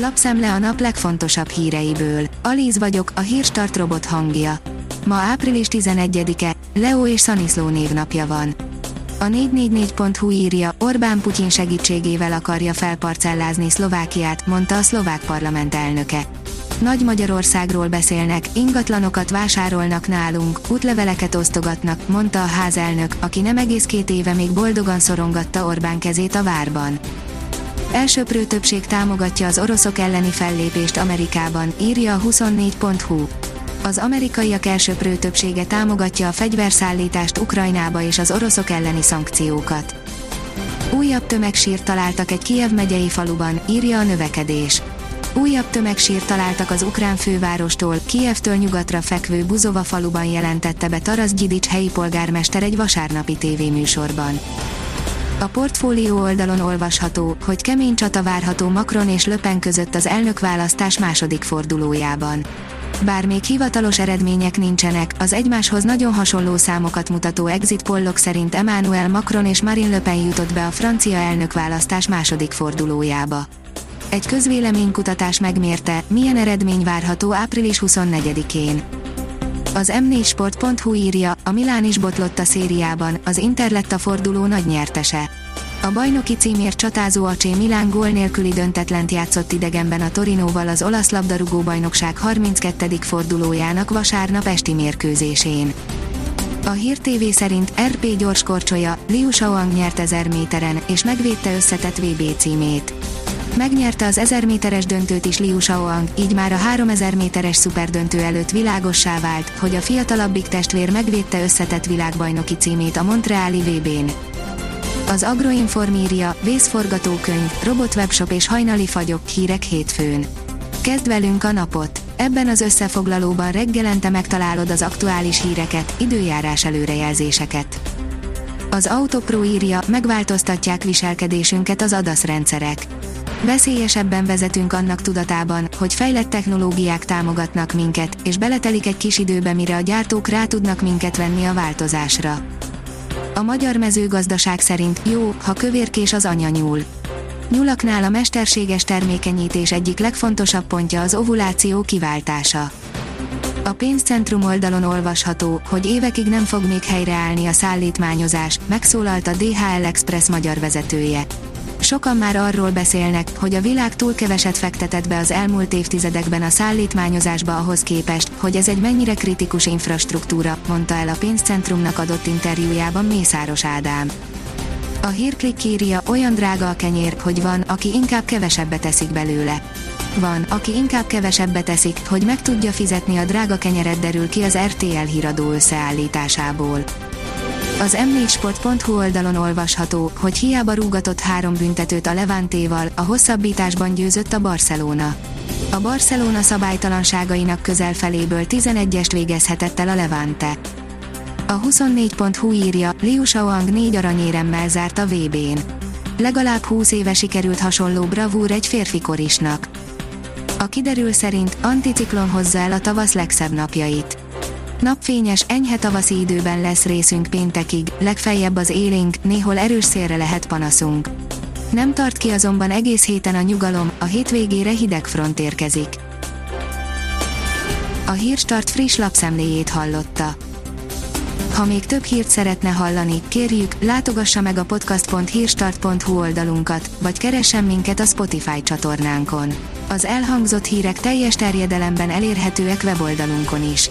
Lapszemle a nap legfontosabb híreiből. Alíz vagyok, a hírstart robot hangja. Ma április 11-e, Leo és Szaniszló névnapja van. A 444.hu írja, Orbán Putyin segítségével akarja felparcellázni Szlovákiát, mondta a szlovák parlament elnöke. Nagy Magyarországról beszélnek, ingatlanokat vásárolnak nálunk, útleveleket osztogatnak, mondta a házelnök, aki nem egész két éve még boldogan szorongatta Orbán kezét a várban. Elsőprő többség támogatja az oroszok elleni fellépést Amerikában, írja a 24.hu. Az amerikaiak elsőprő többsége támogatja a fegyverszállítást Ukrajnába és az oroszok elleni szankciókat. Újabb tömegsírt találtak egy Kiev megyei faluban, írja a növekedés. Újabb tömegsírt találtak az ukrán fővárostól, Kievtől nyugatra fekvő Buzova faluban jelentette be Taras Gyidics helyi polgármester egy vasárnapi tévéműsorban. A portfólió oldalon olvasható, hogy kemény csata várható Macron és Löpen között az elnökválasztás második fordulójában. Bár még hivatalos eredmények nincsenek, az egymáshoz nagyon hasonló számokat mutató exit pollok szerint Emmanuel Macron és Marine Le Pen jutott be a francia elnökválasztás második fordulójába. Egy közvéleménykutatás megmérte, milyen eredmény várható április 24-én. Az m4sport.hu írja, a Milán is botlott a szériában, az Inter lett a forduló nagy nyertese. A bajnoki címért csatázó Acsé Milán gól nélküli döntetlent játszott idegenben a Torinóval az olasz labdarúgó bajnokság 32. fordulójának vasárnap esti mérkőzésén. A Hír TV szerint RP gyorskorcsolya, Liu Shaoang nyert 1000 méteren, és megvédte összetett VB címét. Megnyerte az 1000 méteres döntőt is Liu Shaoang, így már a 3000 méteres szuperdöntő előtt világossá vált, hogy a fiatalabbik testvér megvédte összetett világbajnoki címét a Montreali VB-n. Az Agroinform írja, vészforgatókönyv, robotwebshop és hajnali fagyok, hírek hétfőn. Kezd velünk a napot! Ebben az összefoglalóban reggelente megtalálod az aktuális híreket, időjárás előrejelzéseket. Az Autopro írja, megváltoztatják viselkedésünket az ADAS rendszerek. Veszélyesebben vezetünk annak tudatában, hogy fejlett technológiák támogatnak minket, és beletelik egy kis időbe mire a gyártók rá tudnak minket venni a változásra. A magyar mezőgazdaság szerint jó, ha kövérkés az anyanyúl. Nyulaknál a mesterséges termékenyítés egyik legfontosabb pontja az ovuláció kiváltása. A pénzcentrum oldalon olvasható, hogy évekig nem fog még helyreállni a szállítmányozás, megszólalt a DHL Express magyar vezetője. Sokan már arról beszélnek, hogy a világ túl keveset fektetett be az elmúlt évtizedekben a szállítmányozásba ahhoz képest, hogy ez egy mennyire kritikus infrastruktúra, mondta el a pénzcentrumnak adott interjújában Mészáros Ádám. A hírklik írja, olyan drága a kenyér, hogy van, aki inkább kevesebbet teszik belőle. Van, aki inkább kevesebbet teszik, hogy meg tudja fizetni a drága kenyeret derül ki az RTL híradó összeállításából. Az m4sport.hu oldalon olvasható, hogy hiába rúgatott három büntetőt a Levantéval, a hosszabbításban győzött a Barcelona. A Barcelona szabálytalanságainak közel feléből 11-est végezhetett el a Levante. A 24.hu írja, Liu Shaoang négy aranyéremmel zárt a VB-n. Legalább 20 éve sikerült hasonló bravúr egy férfi korisnak. A kiderül szerint anticiklon hozza el a tavasz legszebb napjait. Napfényes, enyhe tavaszi időben lesz részünk péntekig, legfeljebb az élénk, néhol erős szélre lehet panaszunk. Nem tart ki azonban egész héten a nyugalom, a hétvégére hideg front érkezik. A Hírstart friss lapszemléjét hallotta. Ha még több hírt szeretne hallani, kérjük, látogassa meg a podcast.hírstart.hu oldalunkat, vagy keressen minket a Spotify csatornánkon. Az elhangzott hírek teljes terjedelemben elérhetőek weboldalunkon is.